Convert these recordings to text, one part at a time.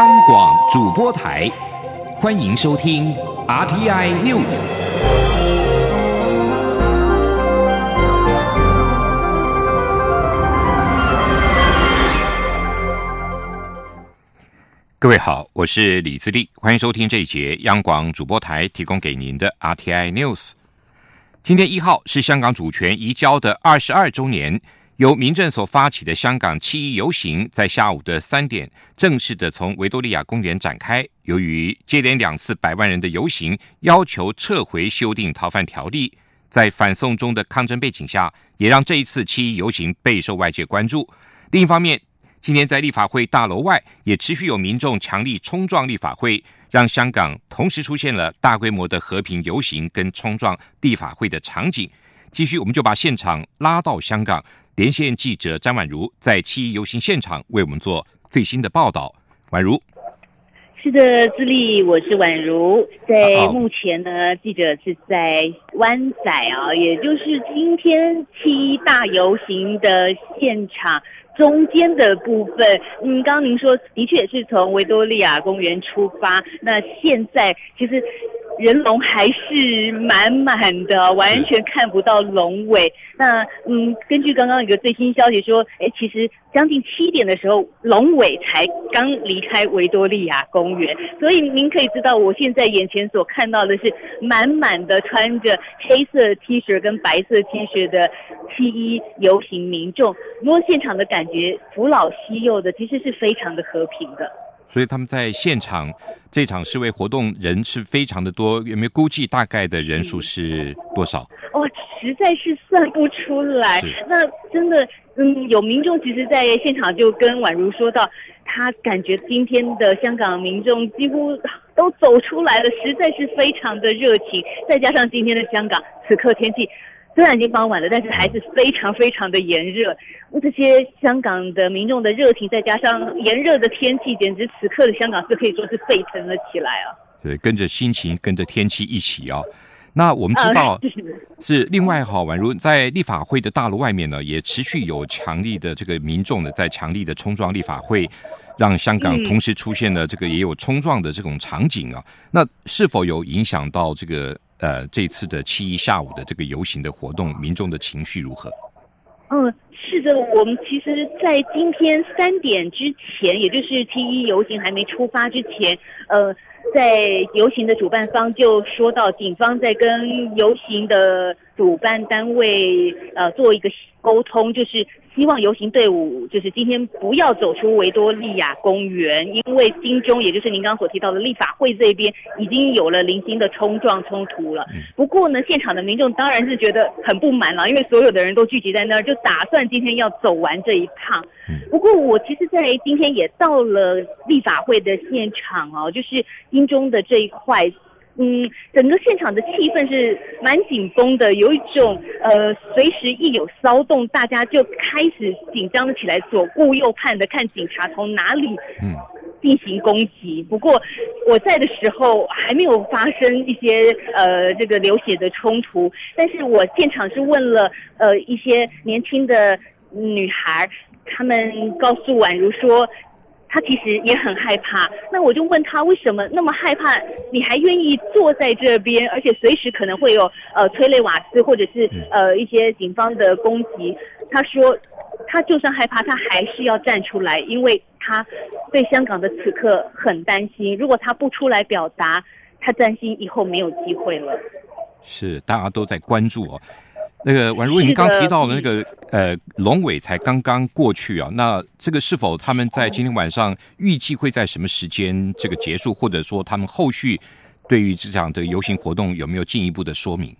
央广主播台，欢迎收听 RTI News。各位好，我是李自立，欢迎收听这一节央广主播台提供给您的 RTI News。今天一号是香港主权移交的二十二周年。由民政所发起的香港七一游行，在下午的三点正式的从维多利亚公园展开。由于接连两次百万人的游行要求撤回修订逃犯条例，在反送中的抗争背景下，也让这一次七一游行备受外界关注。另一方面，今年在立法会大楼外也持续有民众强力冲撞立法会，让香港同时出现了大规模的和平游行跟冲撞立法会的场景。继续，我们就把现场拉到香港。连线记者张婉如在七一游行现场为我们做最新的报道。婉如，是的，自立，我是宛如。在目前呢，记者是在湾仔啊，也就是今天七一大游行的现场中间的部分。嗯，刚刚您说的确是从维多利亚公园出发，那现在其实。人龙还是满满的，完全看不到龙尾。那嗯，根据刚刚一个最新消息说，哎，其实将近七点的时候，龙尾才刚离开维多利亚公园。所以您可以知道，我现在眼前所看到的是满满的穿着黑色 T 恤跟白色 T 恤的七一游行民众。不过现场的感觉，扶老西幼的，其实是非常的和平的。所以他们在现场这场示威活动人是非常的多，有没有估计大概的人数是多少？哦，实在是算不出来。那真的，嗯，有民众其实在现场就跟宛如说到，他感觉今天的香港民众几乎都走出来了，实在是非常的热情。再加上今天的香港此刻天气。虽然已经傍晚了，但是还是非常非常的炎热。这些香港的民众的热情，再加上炎热的天气，简直此刻的香港是可以说是沸腾了起来啊！对，跟着心情，跟着天气一起啊。那我们知道是另外哈，宛如在立法会的大楼外面呢，也持续有强力的这个民众呢，在强力的冲撞立法会，让香港同时出现了这个也有冲撞的这种场景啊。那是否有影响到这个？呃，这次的七一下午的这个游行的活动，民众的情绪如何？嗯，是的，我们其实，在今天三点之前，也就是七一游行还没出发之前，呃，在游行的主办方就说到，警方在跟游行的主办单位呃做一个沟通，就是。希望游行队伍就是今天不要走出维多利亚公园，因为金钟，也就是您刚刚所提到的立法会这边已经有了零星的冲撞冲突了。不过呢，现场的民众当然是觉得很不满了，因为所有的人都聚集在那儿，就打算今天要走完这一趟。不过我其实，在今天也到了立法会的现场哦，就是金钟的这一块。嗯，整个现场的气氛是蛮紧绷的，有一种呃，随时一有骚动，大家就开始紧张了起来，左顾右盼的看警察从哪里嗯进行攻击。不过我在的时候还没有发生一些呃这个流血的冲突，但是我现场是问了呃一些年轻的女孩，她们告诉宛如说。他其实也很害怕，那我就问他为什么那么害怕？你还愿意坐在这边，而且随时可能会有呃催泪瓦斯或者是呃一些警方的攻击。他说，他就算害怕，他还是要站出来，因为他对香港的此刻很担心。如果他不出来表达，他担心以后没有机会了。是，大家都在关注哦。那个宛如，您刚提到的那个呃龙尾才刚刚过去啊，那这个是否他们在今天晚上预计会在什么时间这个结束，或者说他们后续对于这场的游行活动有没有进一步的说明？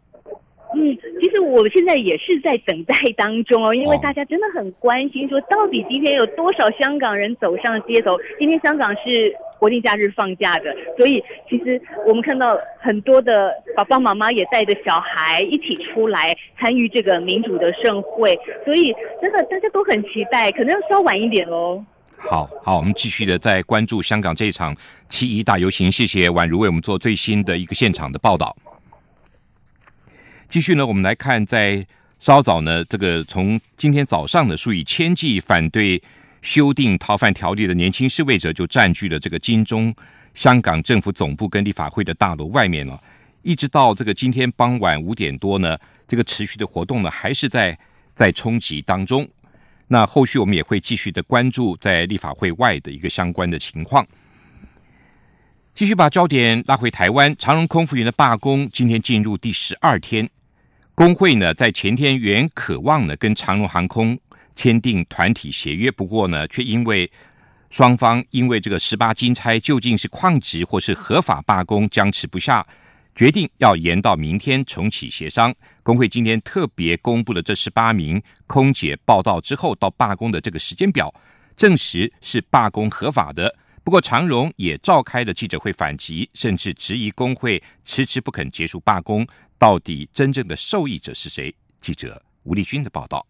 嗯，其实我现在也是在等待当中哦，因为大家真的很关心，说到底今天有多少香港人走上街头？今天香港是。国定假日放假的，所以其实我们看到很多的爸爸妈妈也带着小孩一起出来参与这个民主的盛会，所以真的大家都很期待，可能要稍晚一点喽。好好，我们继续的在关注香港这一场七一大游行。谢谢宛如为我们做最新的一个现场的报道。继续呢，我们来看在稍早呢，这个从今天早上呢，数以千计反对。修订逃犯条例的年轻示威者就占据了这个金钟香港政府总部跟立法会的大楼外面了。一直到这个今天傍晚五点多呢，这个持续的活动呢还是在在冲击当中。那后续我们也会继续的关注在立法会外的一个相关的情况。继续把焦点拉回台湾，长荣空服员的罢工今天进入第十二天。工会呢，在前天原渴望呢跟长荣航空签订团体协约，不过呢，却因为双方因为这个十八金钗究竟是旷职或是合法罢工僵持不下，决定要延到明天重启协商。工会今天特别公布了这十八名空姐报道之后到罢工的这个时间表，证实是罢工合法的。不过，长荣也召开了记者会反击，甚至质疑工会迟迟不肯结束罢工。到底真正的受益者是谁？记者吴立军的报道。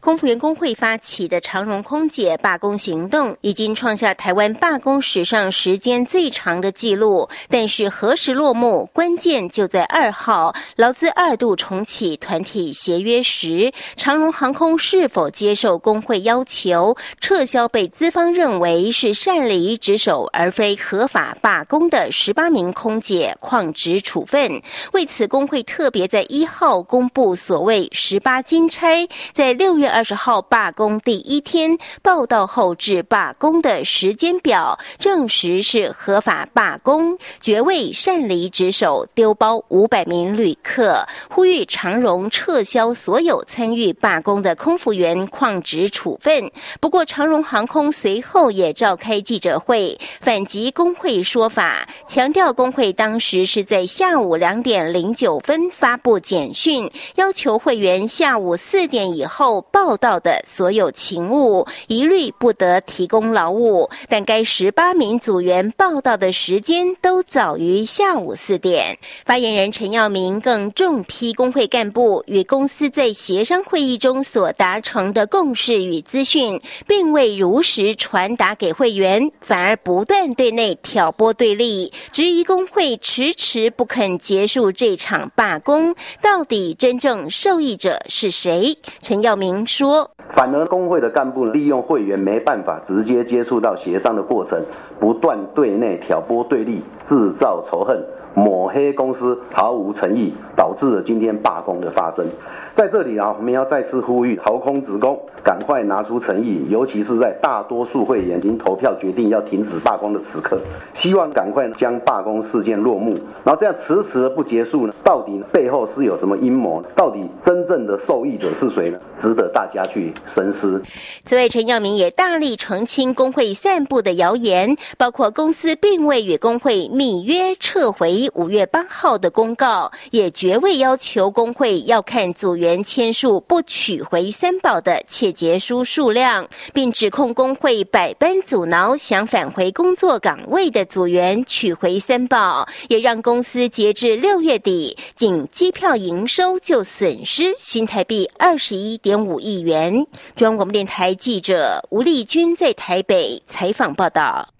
空服员工会发起的长荣空姐罢工行动，已经创下台湾罢工史上时间最长的纪录。但是何时落幕，关键就在二号劳资二度重启团体协约时，长荣航空是否接受工会要求，撤销被资方认为是擅离职守而非合法罢工的十八名空姐旷职处分。为此，工会特别在一号公布所谓“十八金钗”在。六月二十号罢工第一天报道后至罢工的时间表，证实是合法罢工，绝未擅离职守，丢包五百名旅客，呼吁长荣撤销所有参与罢工的空服员旷职处分。不过，长荣航空随后也召开记者会，反击工会说法，强调工会当时是在下午两点零九分发布简讯，要求会员下午四点以后。后报道的所有勤务一律不得提供劳务，但该十八名组员报道的时间都早于下午四点。发言人陈耀明更重批工会干部与公司在协商会议中所达成的共识与资讯，并未如实传达给会员，反而不断对内挑拨对立，质疑工会迟迟不肯结束这场罢工。到底真正受益者是谁？陈耀。明说，反而工会的干部利用会员没办法直接接触到协商的过程，不断对内挑拨对立，制造仇恨，抹黑公司，毫无诚意，导致了今天罢工的发生。在这里啊，我们要再次呼吁掏空职工，赶快拿出诚意，尤其是在大多数会员已经投票决定要停止罢工的时刻，希望赶快将罢工事件落幕。然后这样迟迟不结束呢？到底背后是有什么阴谋？到底真正的受益者是谁呢？值得大家去深思。此外，陈耀明也大力澄清工会散布的谣言，包括公司并未与工会密约撤回五月八号的公告，也绝未要求工会要看组员。签署不取回三保的切结书数量，并指控工会百般阻挠想返回工作岗位的组员取回三保，也让公司截至六月底，仅机票营收就损失新台币二十一点五亿元。中央广播电台记者吴丽君在台北采访报道。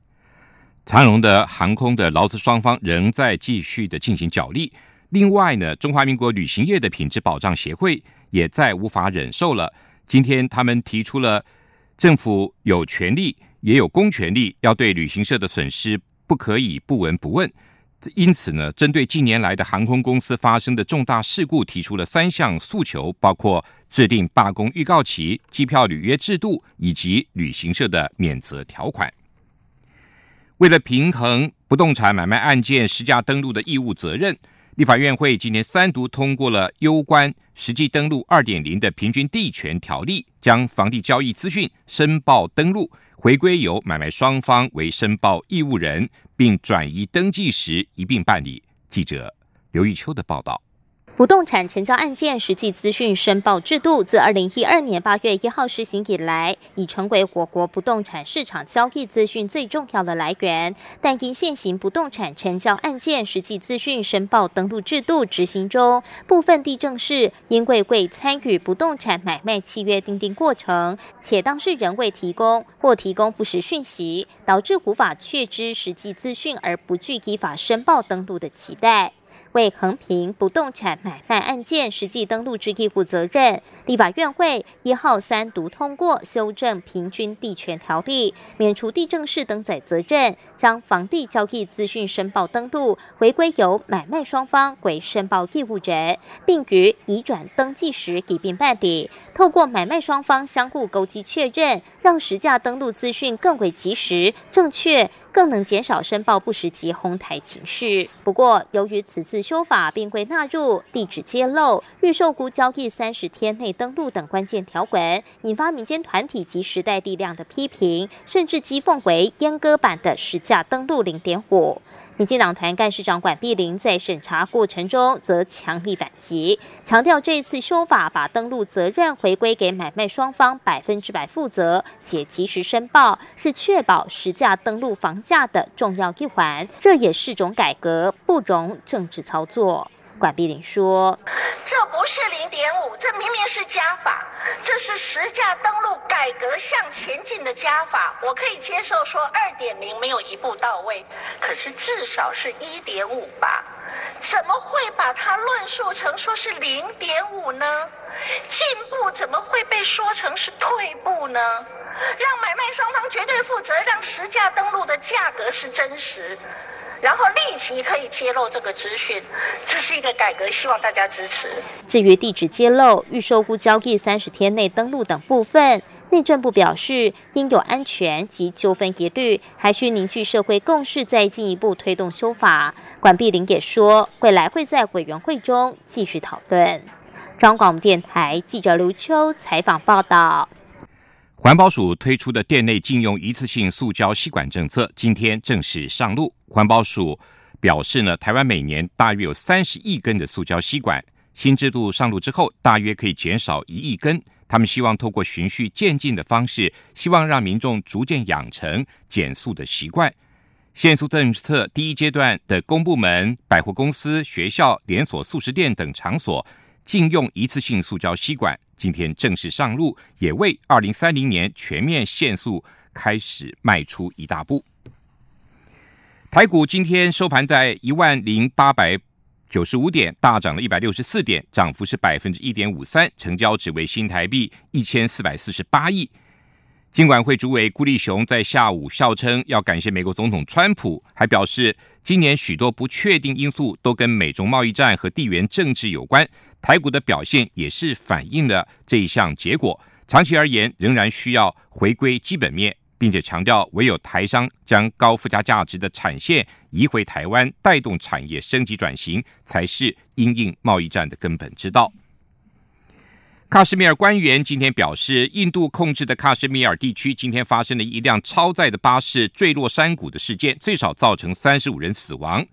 长荣的航空的劳资双方仍在继续的进行角力。另外呢，中华民国旅行业的品质保障协会也再无法忍受了。今天他们提出了，政府有权利也有公权力，要对旅行社的损失不可以不闻不问。因此呢，针对近年来的航空公司发生的重大事故，提出了三项诉求，包括制定罢工预告期、机票履约制度以及旅行社的免责条款。为了平衡不动产买卖案件实价登录的义务责任。立法院会今年三读通过了攸关实际登录二点零的平均地权条例，将房地交易资讯申报登录回归由买卖双方为申报义务人，并转移登记时一并办理。记者刘玉秋的报道。不动产成交案件实际资讯申报制度自二零一二年八月一号实行以来，已成为我国不动产市场交易资讯最重要的来源。但因现行不动产成交案件实际资讯申报登录制度执行中，部分地政士因为未参与不动产买卖契约订定过程，且当事人未提供或提供不实讯息，导致无法确知实际资讯而不具依法申报登录的期待。为横平不动产买卖案件实际登录之义务责任。立法院会一号三读通过修正平均地权条例，免除地政士登载责任，将房地交易资讯申报登录回归由买卖双方为申报义务人，并于移转登记时一并办理。透过买卖双方相互勾稽确认，让实价登录资讯更为及时、正确。更能减少申报不实及哄抬情势。不过，由于此次修法并未纳入地址揭露、预售估交易三十天内登录等关键条款，引发民间团体及时代力量的批评，甚至讥讽为阉割版的实价登录零点五。民进党团干事长管碧林在审查过程中则强力反击，强调这次修法把登录责任回归给买卖双方百分之百负责，且及时申报，是确保实价登录房价的重要一环。这也是种改革，不容政治操作。管碧玲说：“这不是零点五，这明明是加法，这是实价登录改革向前进的加法。我可以接受说二点零没有一步到位，可是至少是一点五吧？怎么会把它论述成说是零点五呢？进步怎么会被说成是退步呢？让买卖双方绝对负责，让实价登录的价格是真实。”然后立即可以揭露这个资讯，这是一个改革，希望大家支持。至于地址揭露、预售估交易三十天内登录等部分，内政部表示，应有安全及纠纷疑虑，还需凝聚社会共识，再进一步推动修法。管碧玲也说，未来会在委员会中继续讨论。中广电台记者刘秋采访报道。环保署推出的店内禁用一次性塑胶吸管政策，今天正式上路。环保署表示呢，台湾每年大约有三十亿根的塑胶吸管，新制度上路之后，大约可以减少一亿根。他们希望透过循序渐进的方式，希望让民众逐渐养成减塑的习惯。限塑政策第一阶段的公部门、百货公司、学校、连锁素食店等场所禁用一次性塑胶吸管。今天正式上路，也为二零三零年全面限速开始迈出一大步。台股今天收盘在一万零八百九十五点，大涨了一百六十四点，涨幅是百分之一点五三，成交只为新台币一千四百四十八亿。金管会主委顾立雄在下午笑称要感谢美国总统川普，还表示今年许多不确定因素都跟美中贸易战和地缘政治有关。台股的表现也是反映了这一项结果。长期而言，仍然需要回归基本面，并且强调唯有台商将高附加价值的产线移回台湾，带动产业升级转型，才是因应贸易战的根本之道。喀什米尔官员今天表示，印度控制的喀什米尔地区今天发生了一辆超载的巴士坠落山谷的事件，最少造成三十五人死亡。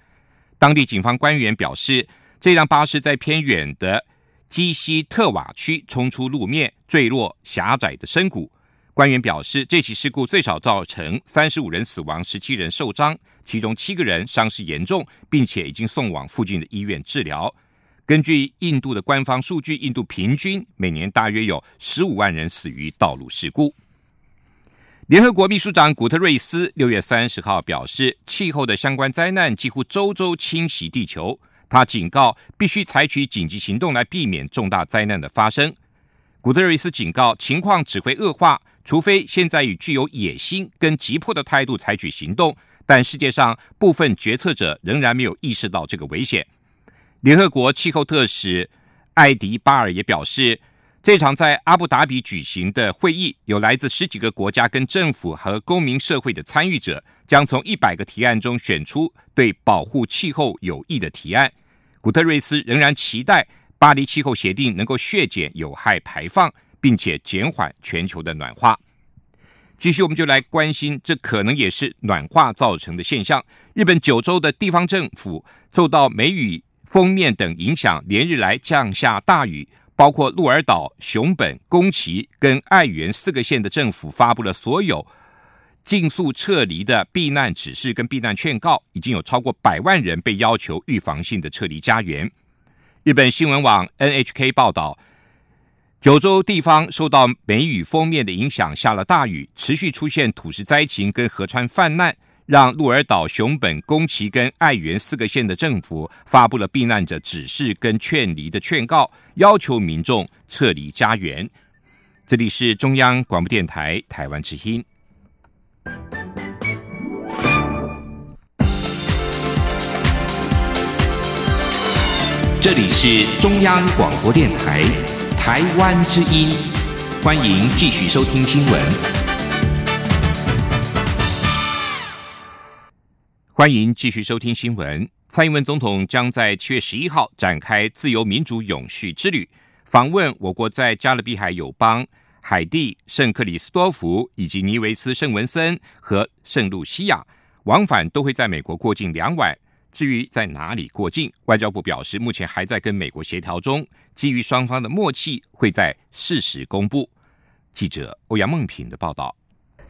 当地警方官员表示，这辆巴士在偏远的基西特瓦区冲出路面，坠落狭窄的深谷。官员表示，这起事故最少造成三十五人死亡，十七人受伤，其中七个人伤势严重，并且已经送往附近的医院治疗。根据印度的官方数据，印度平均每年大约有十五万人死于道路事故。联合国秘书长古特瑞斯六月三十号表示，气候的相关灾难几乎周周侵袭地球。他警告，必须采取紧急行动来避免重大灾难的发生。古特瑞斯警告，情况只会恶化，除非现在以具有野心跟急迫的态度采取行动。但世界上部分决策者仍然没有意识到这个危险。联合国气候特使艾迪巴尔也表示，这场在阿布达比举行的会议有来自十几个国家跟政府和公民社会的参与者，将从一百个提案中选出对保护气候有益的提案。古特瑞斯仍然期待巴黎气候协定能够削减有害排放，并且减缓全球的暖化。继续，我们就来关心这可能也是暖化造成的现象。日本九州的地方政府受到梅雨。封面等影响，连日来降下大雨，包括鹿儿岛、熊本、宫崎跟爱媛四个县的政府发布了所有尽速撤离的避难指示跟避难劝告，已经有超过百万人被要求预防性的撤离家园。日本新闻网 NHK 报道，九州地方受到梅雨封面的影响，下了大雨，持续出现土石灾情跟河川泛滥。让鹿儿岛、熊本、宫崎跟爱媛四个县的政府发布了避难者指示跟劝离的劝告，要求民众撤离家园。这里是中央广播电台台湾之音。这里是中央广播电台台湾之音，欢迎继续收听新闻。欢迎继续收听新闻。蔡英文总统将在七月十一号展开自由民主永续之旅，访问我国在加勒比海友邦海地、圣克里斯多福以及尼维斯圣文森和圣露西亚，往返都会在美国过境两晚。至于在哪里过境，外交部表示，目前还在跟美国协调中，基于双方的默契，会在适时公布。记者欧阳梦平的报道。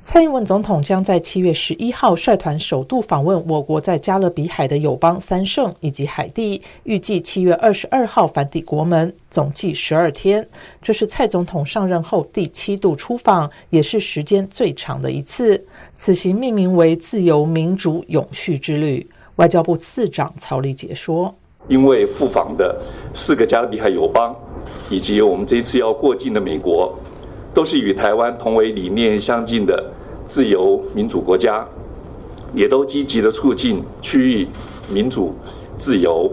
蔡英文总统将在七月十一号率团首度访问我国在加勒比海的友邦三圣以及海地，预计七月二十二号返抵国门，总计十二天。这是蔡总统上任后第七度出访，也是时间最长的一次。此行命名为“自由民主永续之旅”。外交部次长曹立杰说：“因为赴访的四个加勒比海友邦，以及我们这次要过境的美国，都是与台湾同为理念相近的自由民主国家，也都积极的促进区域民主自由。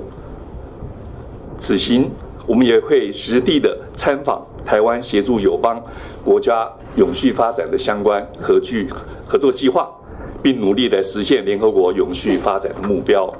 此行我们也会实地的参访台湾，协助友邦国家永续发展的相关合具合作计划。”并努力的实现联合国永续发展的目标。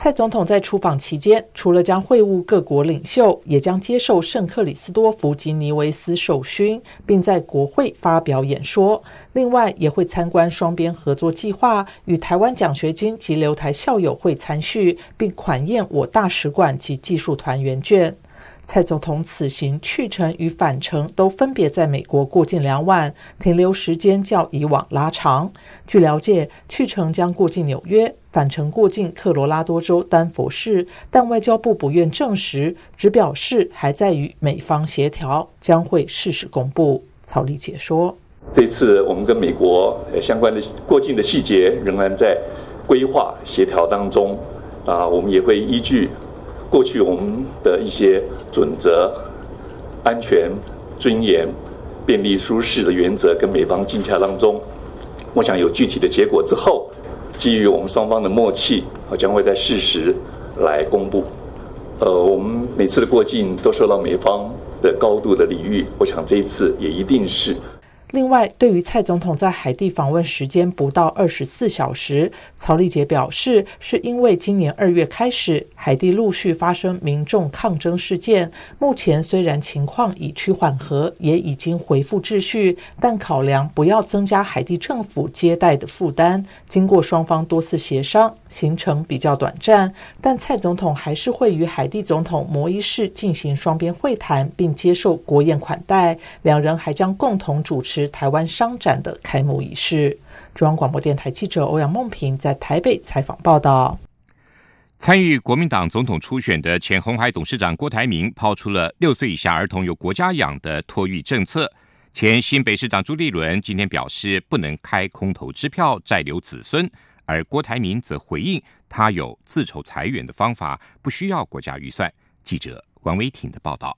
蔡总统在出访期间，除了将会晤各国领袖，也将接受圣克里斯多夫及尼维斯授勋，并在国会发表演说。另外，也会参观双边合作计划，与台湾奖学金及留台校友会参叙，并款宴我大使馆及技术团员券。蔡总统此行去程与返程都分别在美国过境两晚，停留时间较以往拉长。据了解，去程将过境纽约，返程过境科罗拉多州丹佛市，但外交部不愿证实，只表示还在与美方协调，将会适时公布。曹丽解说：这次我们跟美国相关的过境的细节仍然在规划协调当中，啊，我们也会依据。过去我们的一些准则、安全、尊严、便利、舒适的原则，跟美方竞洽当中，我想有具体的结果之后，基于我们双方的默契，我将会在适时来公布。呃，我们每次的过境都受到美方的高度的礼遇，我想这一次也一定是。另外，对于蔡总统在海地访问时间不到二十四小时，曹丽杰表示，是因为今年二月开始，海地陆续发生民众抗争事件。目前虽然情况已趋缓和，也已经恢复秩序，但考量不要增加海地政府接待的负担，经过双方多次协商，行程比较短暂。但蔡总统还是会与海地总统摩伊士进行双边会谈，并接受国宴款待。两人还将共同主持。台湾商展的开幕仪式。中央广播电台记者欧阳梦平在台北采访报道。参与国民党总统初选的前红海董事长郭台铭抛出了六岁以下儿童由国家养的托育政策。前新北市长朱立伦今天表示，不能开空头支票再留子孙，而郭台铭则回应，他有自筹裁员的方法，不需要国家预算。记者王维挺的报道。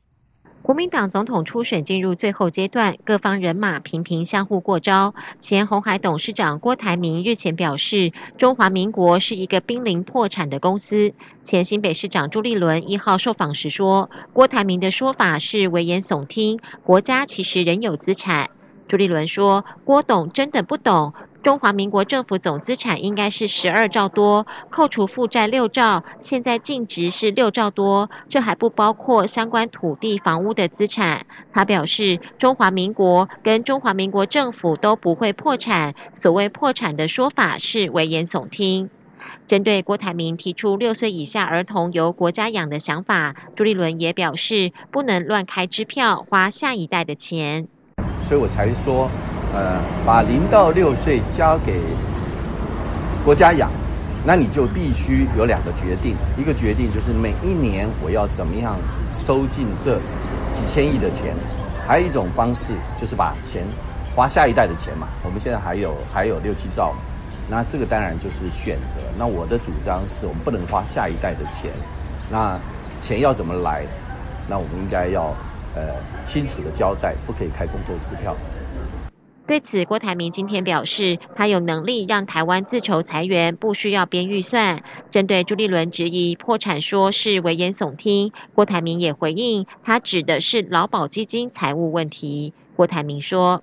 国民党总统初选进入最后阶段，各方人马频频相互过招。前红海董事长郭台铭日前表示，中华民国是一个濒临破产的公司。前新北市长朱立伦一号受访时说，郭台铭的说法是危言耸听，国家其实仍有资产。朱立伦说，郭董真的不懂。中华民国政府总资产应该是十二兆多，扣除负债六兆，现在净值是六兆多，这还不包括相关土地、房屋的资产。他表示，中华民国跟中华民国政府都不会破产，所谓破产的说法是危言耸听。针对郭台铭提出六岁以下儿童由国家养的想法，朱立伦也表示，不能乱开支票，花下一代的钱。所以我才说。呃，把零到六岁交给国家养，那你就必须有两个决定，一个决定就是每一年我要怎么样收进这几千亿的钱，还有一种方式就是把钱花下一代的钱嘛。我们现在还有还有六七兆，那这个当然就是选择。那我的主张是我们不能花下一代的钱，那钱要怎么来？那我们应该要呃清楚的交代，不可以开公投支票。对此，郭台铭今天表示，他有能力让台湾自筹裁员，不需要编预算。针对朱立伦质疑破产说是危言耸听，郭台铭也回应，他指的是劳保基金财务问题。郭台铭说：“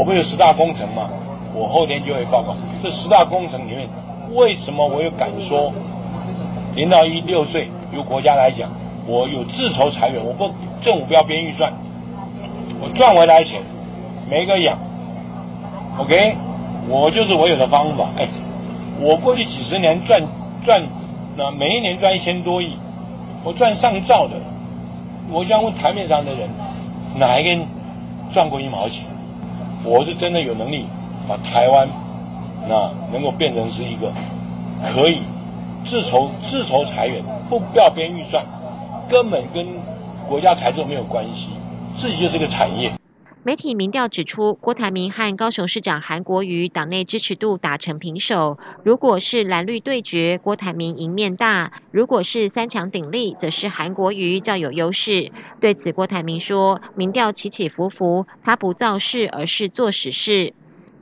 我们有十大工程嘛，我后天就会报告。这十大工程里面，为什么我又敢说零到一六岁由国家来讲，我有自筹裁员，我不政府不要编预算，我赚回来钱没个养。” OK，我就是我有的方法。哎，我过去几十年赚赚，那每一年赚一千多亿，我赚上兆的。我想问台面上的人，哪一个人赚过一毛钱？我是真的有能力把台湾那能够变成是一个可以自筹自筹裁员，不不要编预算，根本跟国家财政没有关系，自己就是个产业。媒体民调指出，郭台铭和高雄市长韩国瑜党内支持度打成平手。如果是蓝绿对决，郭台铭赢面大；如果是三强鼎立，则是韩国瑜较有优势。对此，郭台铭说：“民调起起伏伏，他不造势，而是做实事。”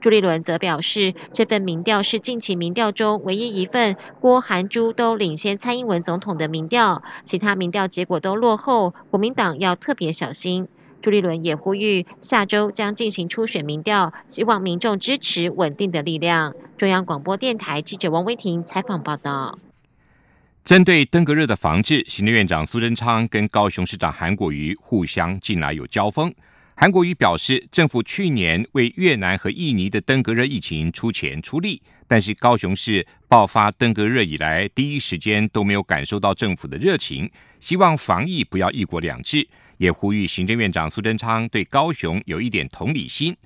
朱立伦则表示，这份民调是近期民调中唯一一份郭韩朱都领先蔡英文总统的民调，其他民调结果都落后，国民党要特别小心。朱立伦也呼吁，下周将进行初选民调，希望民众支持稳定的力量。中央广播电台记者王威婷采访报道。针对登革热的防治，行政院长苏贞昌跟高雄市长韩国瑜互相近来有交锋。韩国瑜表示，政府去年为越南和印尼的登革热疫情出钱出力，但是高雄市爆发登革热以来，第一时间都没有感受到政府的热情，希望防疫不要一国两制。也呼吁行政院长苏贞昌对高雄有一点同理心。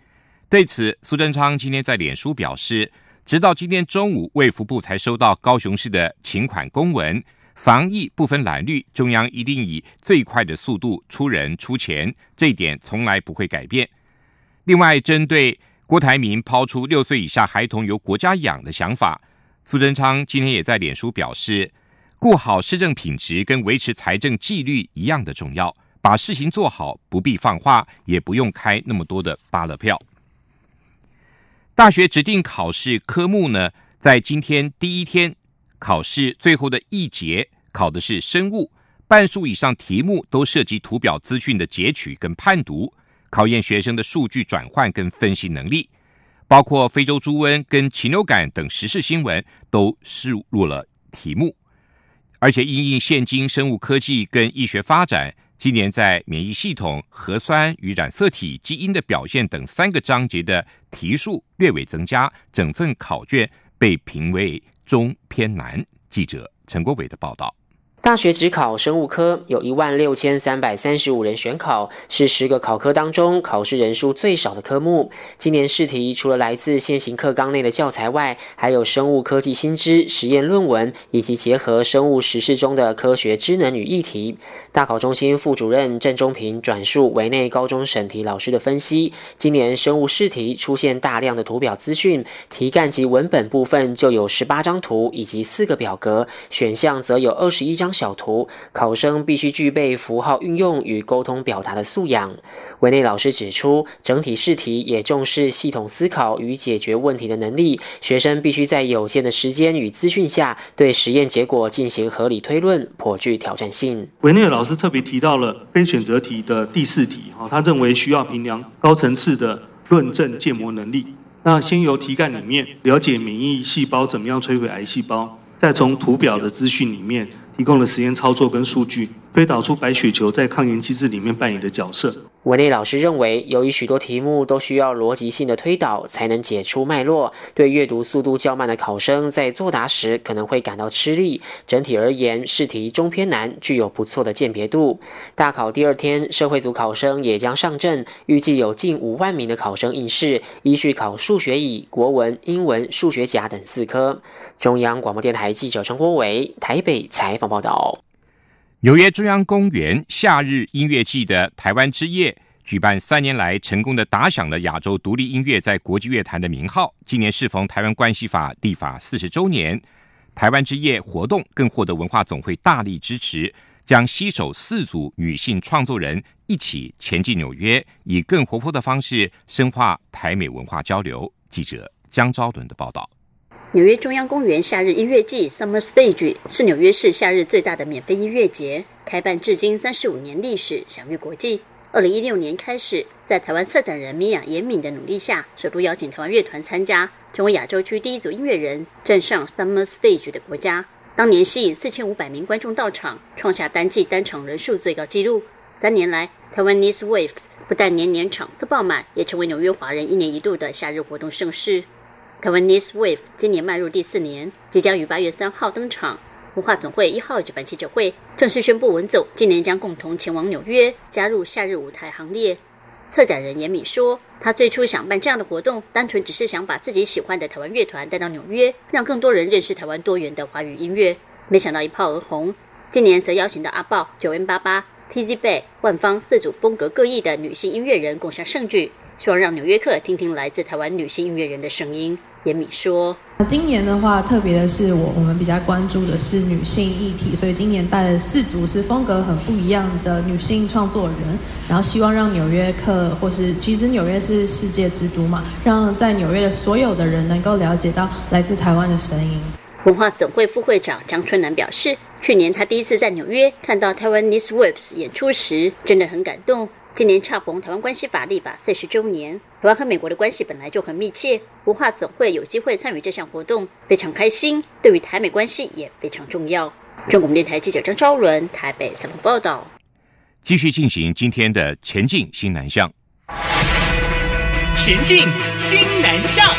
对此，苏贞昌今天在脸书表示，直到今天中午，卫福部才收到高雄市的请款公文，防疫不分蓝绿，中央一定以最快的速度出人出钱，这一点从来不会改变。另外，针对郭台铭抛出六岁以下孩童由国家养的想法，苏贞昌今天也在脸书表示，顾好市政品质跟维持财政纪律一样的重要。把事情做好，不必放话，也不用开那么多的巴勒票。大学指定考试科目呢，在今天第一天考试最后的一节考的是生物，半数以上题目都涉及图表资讯的截取跟判读，考验学生的数据转换跟分析能力，包括非洲猪瘟跟禽流感等时事新闻都输入了题目，而且因应现今生物科技跟医学发展。今年在免疫系统、核酸与染色体基因的表现等三个章节的题数略微增加，整份考卷被评为中偏南。记者陈国伟的报道。大学只考生物科，有一万六千三百三十五人选考，是十个考科当中考试人数最少的科目。今年试题除了来自现行课纲内的教材外，还有生物科技新知、实验论文，以及结合生物实事中的科学知能与议题。大考中心副主任郑中平转述维内高中审题老师的分析：今年生物试题出现大量的图表资讯，题干及文本部分就有十八张图以及四个表格，选项则有二十一张。小图，考生必须具备符号运用与沟通表达的素养。维内老师指出，整体试题也重视系统思考与解决问题的能力，学生必须在有限的时间与资讯下，对实验结果进行合理推论，颇具挑战性。维内老师特别提到了非选择题的第四题，哈，他认为需要评量高层次的论证建模能力。那先由题干里面了解免疫细胞怎么样摧毁癌细胞，再从图表的资讯里面。提供了实验操作跟数据，推导出白血球在抗炎机制里面扮演的角色。文内老师认为，由于许多题目都需要逻辑性的推导才能解出脉络，对阅读速度较慢的考生在作答时可能会感到吃力。整体而言，试题中偏难，具有不错的鉴别度。大考第二天，社会组考生也将上阵，预计有近五万名的考生应试，依序考数学乙、国文、英文、数学甲等四科。中央广播电台记者陈国伟台北采访报道。纽约中央公园夏日音乐季的台湾之夜。举办三年来成功的打响了亚洲独立音乐在国际乐坛的名号。今年适逢《台湾关系法》立法四十周年，台湾之夜活动更获得文化总会大力支持，将携手四组女性创作人一起前进纽约，以更活泼的方式深化台美文化交流。记者江昭伦的报道。纽约中央公园夏日音乐季 （Summer Stage） 是纽约市夏日最大的免费音乐节，开办至今三十五年历史，享誉国际。二零一六年开始，在台湾策展人米娅严敏的努力下，首度邀请台湾乐团参加，成为亚洲区第一组音乐人站上 Summer Stage 的国家。当年吸引四千五百名观众到场，创下单季单场人数最高纪录。三年来，台湾 Nice Waves 不但年年场次爆满，也成为纽约华人一年一度的夏日活动盛事。台湾 Nice Wave 今年迈入第四年，即将于八月三号登场。文化总会一号举办记者会，正式宣布文总今年将共同前往纽约，加入夏日舞台行列。策展人严敏说：“他最初想办这样的活动，单纯只是想把自己喜欢的台湾乐团带到纽约，让更多人认识台湾多元的华语音乐。没想到一炮而红。今年则邀请到阿豹、九 N 八八、TG Bay、万方四组风格各异的女性音乐人共襄盛举，希望让纽约客听听来自台湾女性音乐人的声音。”严敏说：“今年的话，特别的是我我们比较关注的是女性议题，所以今年带了四组是风格很不一样的女性创作人，然后希望让纽约客或是其实纽约是世界之都嘛，让在纽约的所有的人能够了解到来自台湾的声音。”文化总会副会长张春南表示：“去年他第一次在纽约看到台湾 Nice Waves 演出时，真的很感动。”今年恰逢台湾关系法立法四十周年，台湾和美国的关系本来就很密切，文化总会有机会参与这项活动，非常开心。对于台美关系也非常重要。中国电台记者张昭伦台北采访报道。继续进行今天的前进新南向，前进新南向。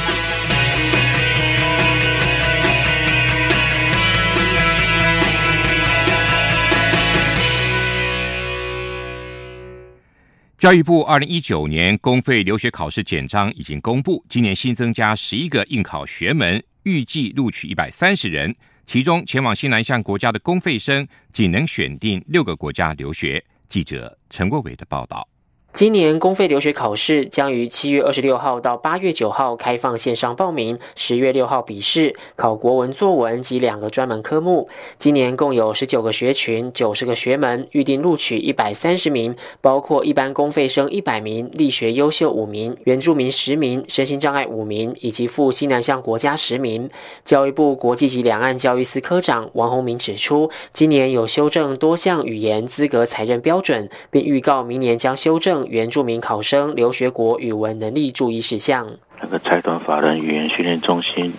教育部二零一九年公费留学考试简章已经公布，今年新增加十一个应考学门，预计录取一百三十人，其中前往西南向国家的公费生仅能选定六个国家留学。记者陈国伟的报道。今年公费留学考试将于七月二十六号到八月九号开放线上报名，十月六号笔试，考国文作文及两个专门科目。今年共有十九个学群、九十个学门，预定录取一百三十名，包括一般公费生一百名、力学优秀五名、原住民十名、身心障碍五名，以及赴西南向国家十名。教育部国际及两岸教育司科长王宏明指出，今年有修正多项语言资格才认标准，并预告明年将修正。原住民考生留学国语文能力注意事项。那个财团法人语言训练中心，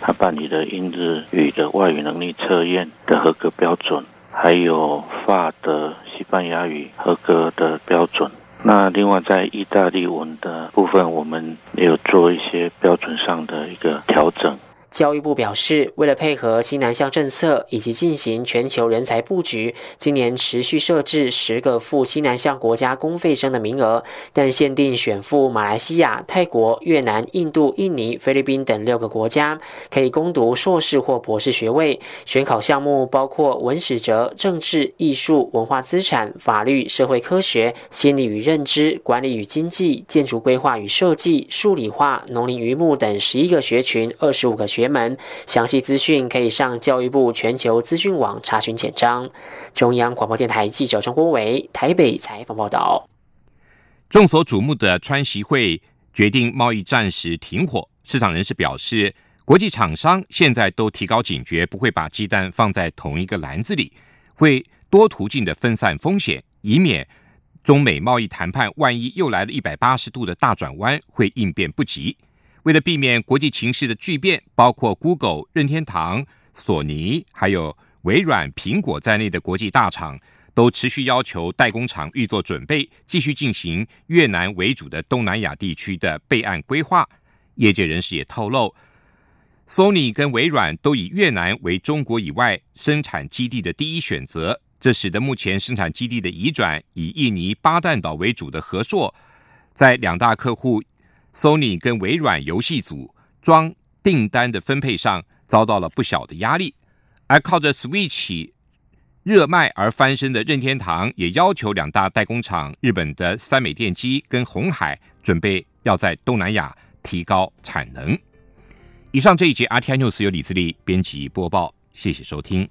他办理的英日语的外语能力测验的合格标准，还有法的西班牙语合格的标准。那另外在意大利文的部分，我们也有做一些标准上的一个调整。教育部表示，为了配合新南向政策以及进行全球人才布局，今年持续设置十个赴新南向国家公费生的名额，但限定选赴马来西亚、泰国、越南、印度、印尼、菲律宾等六个国家，可以攻读硕士或博士学位。选考项目包括文史哲、政治、艺术、文化资产、法律、社会科学、心理与认知、管理与经济、建筑规划与设计、数理化、农林渔牧等十一个学群，二十五个学。学门详细资讯可以上教育部全球资讯网查询简章。中央广播电台记者张国伟台北采访报道。众所瞩目的川习会决定贸易战时停火，市场人士表示，国际厂商现在都提高警觉，不会把鸡蛋放在同一个篮子里，会多途径的分散风险，以免中美贸易谈判万一又来了一百八十度的大转弯，会应变不及。为了避免国际情势的巨变，包括 Google、任天堂、索尼、还有微软、苹果在内的国际大厂，都持续要求代工厂预做准备，继续进行越南为主的东南亚地区的备案规划。业界人士也透露，Sony 跟微软都以越南为中国以外生产基地的第一选择，这使得目前生产基地的移转以印尼巴旦岛为主的和硕，在两大客户。Sony 跟微软游戏组装订单的分配上遭到了不小的压力，而靠着 Switch 热卖而翻身的任天堂也要求两大代工厂日本的三美电机跟红海准备要在东南亚提高产能。以上这一节 RTI News 由李自力编辑播报，谢谢收听。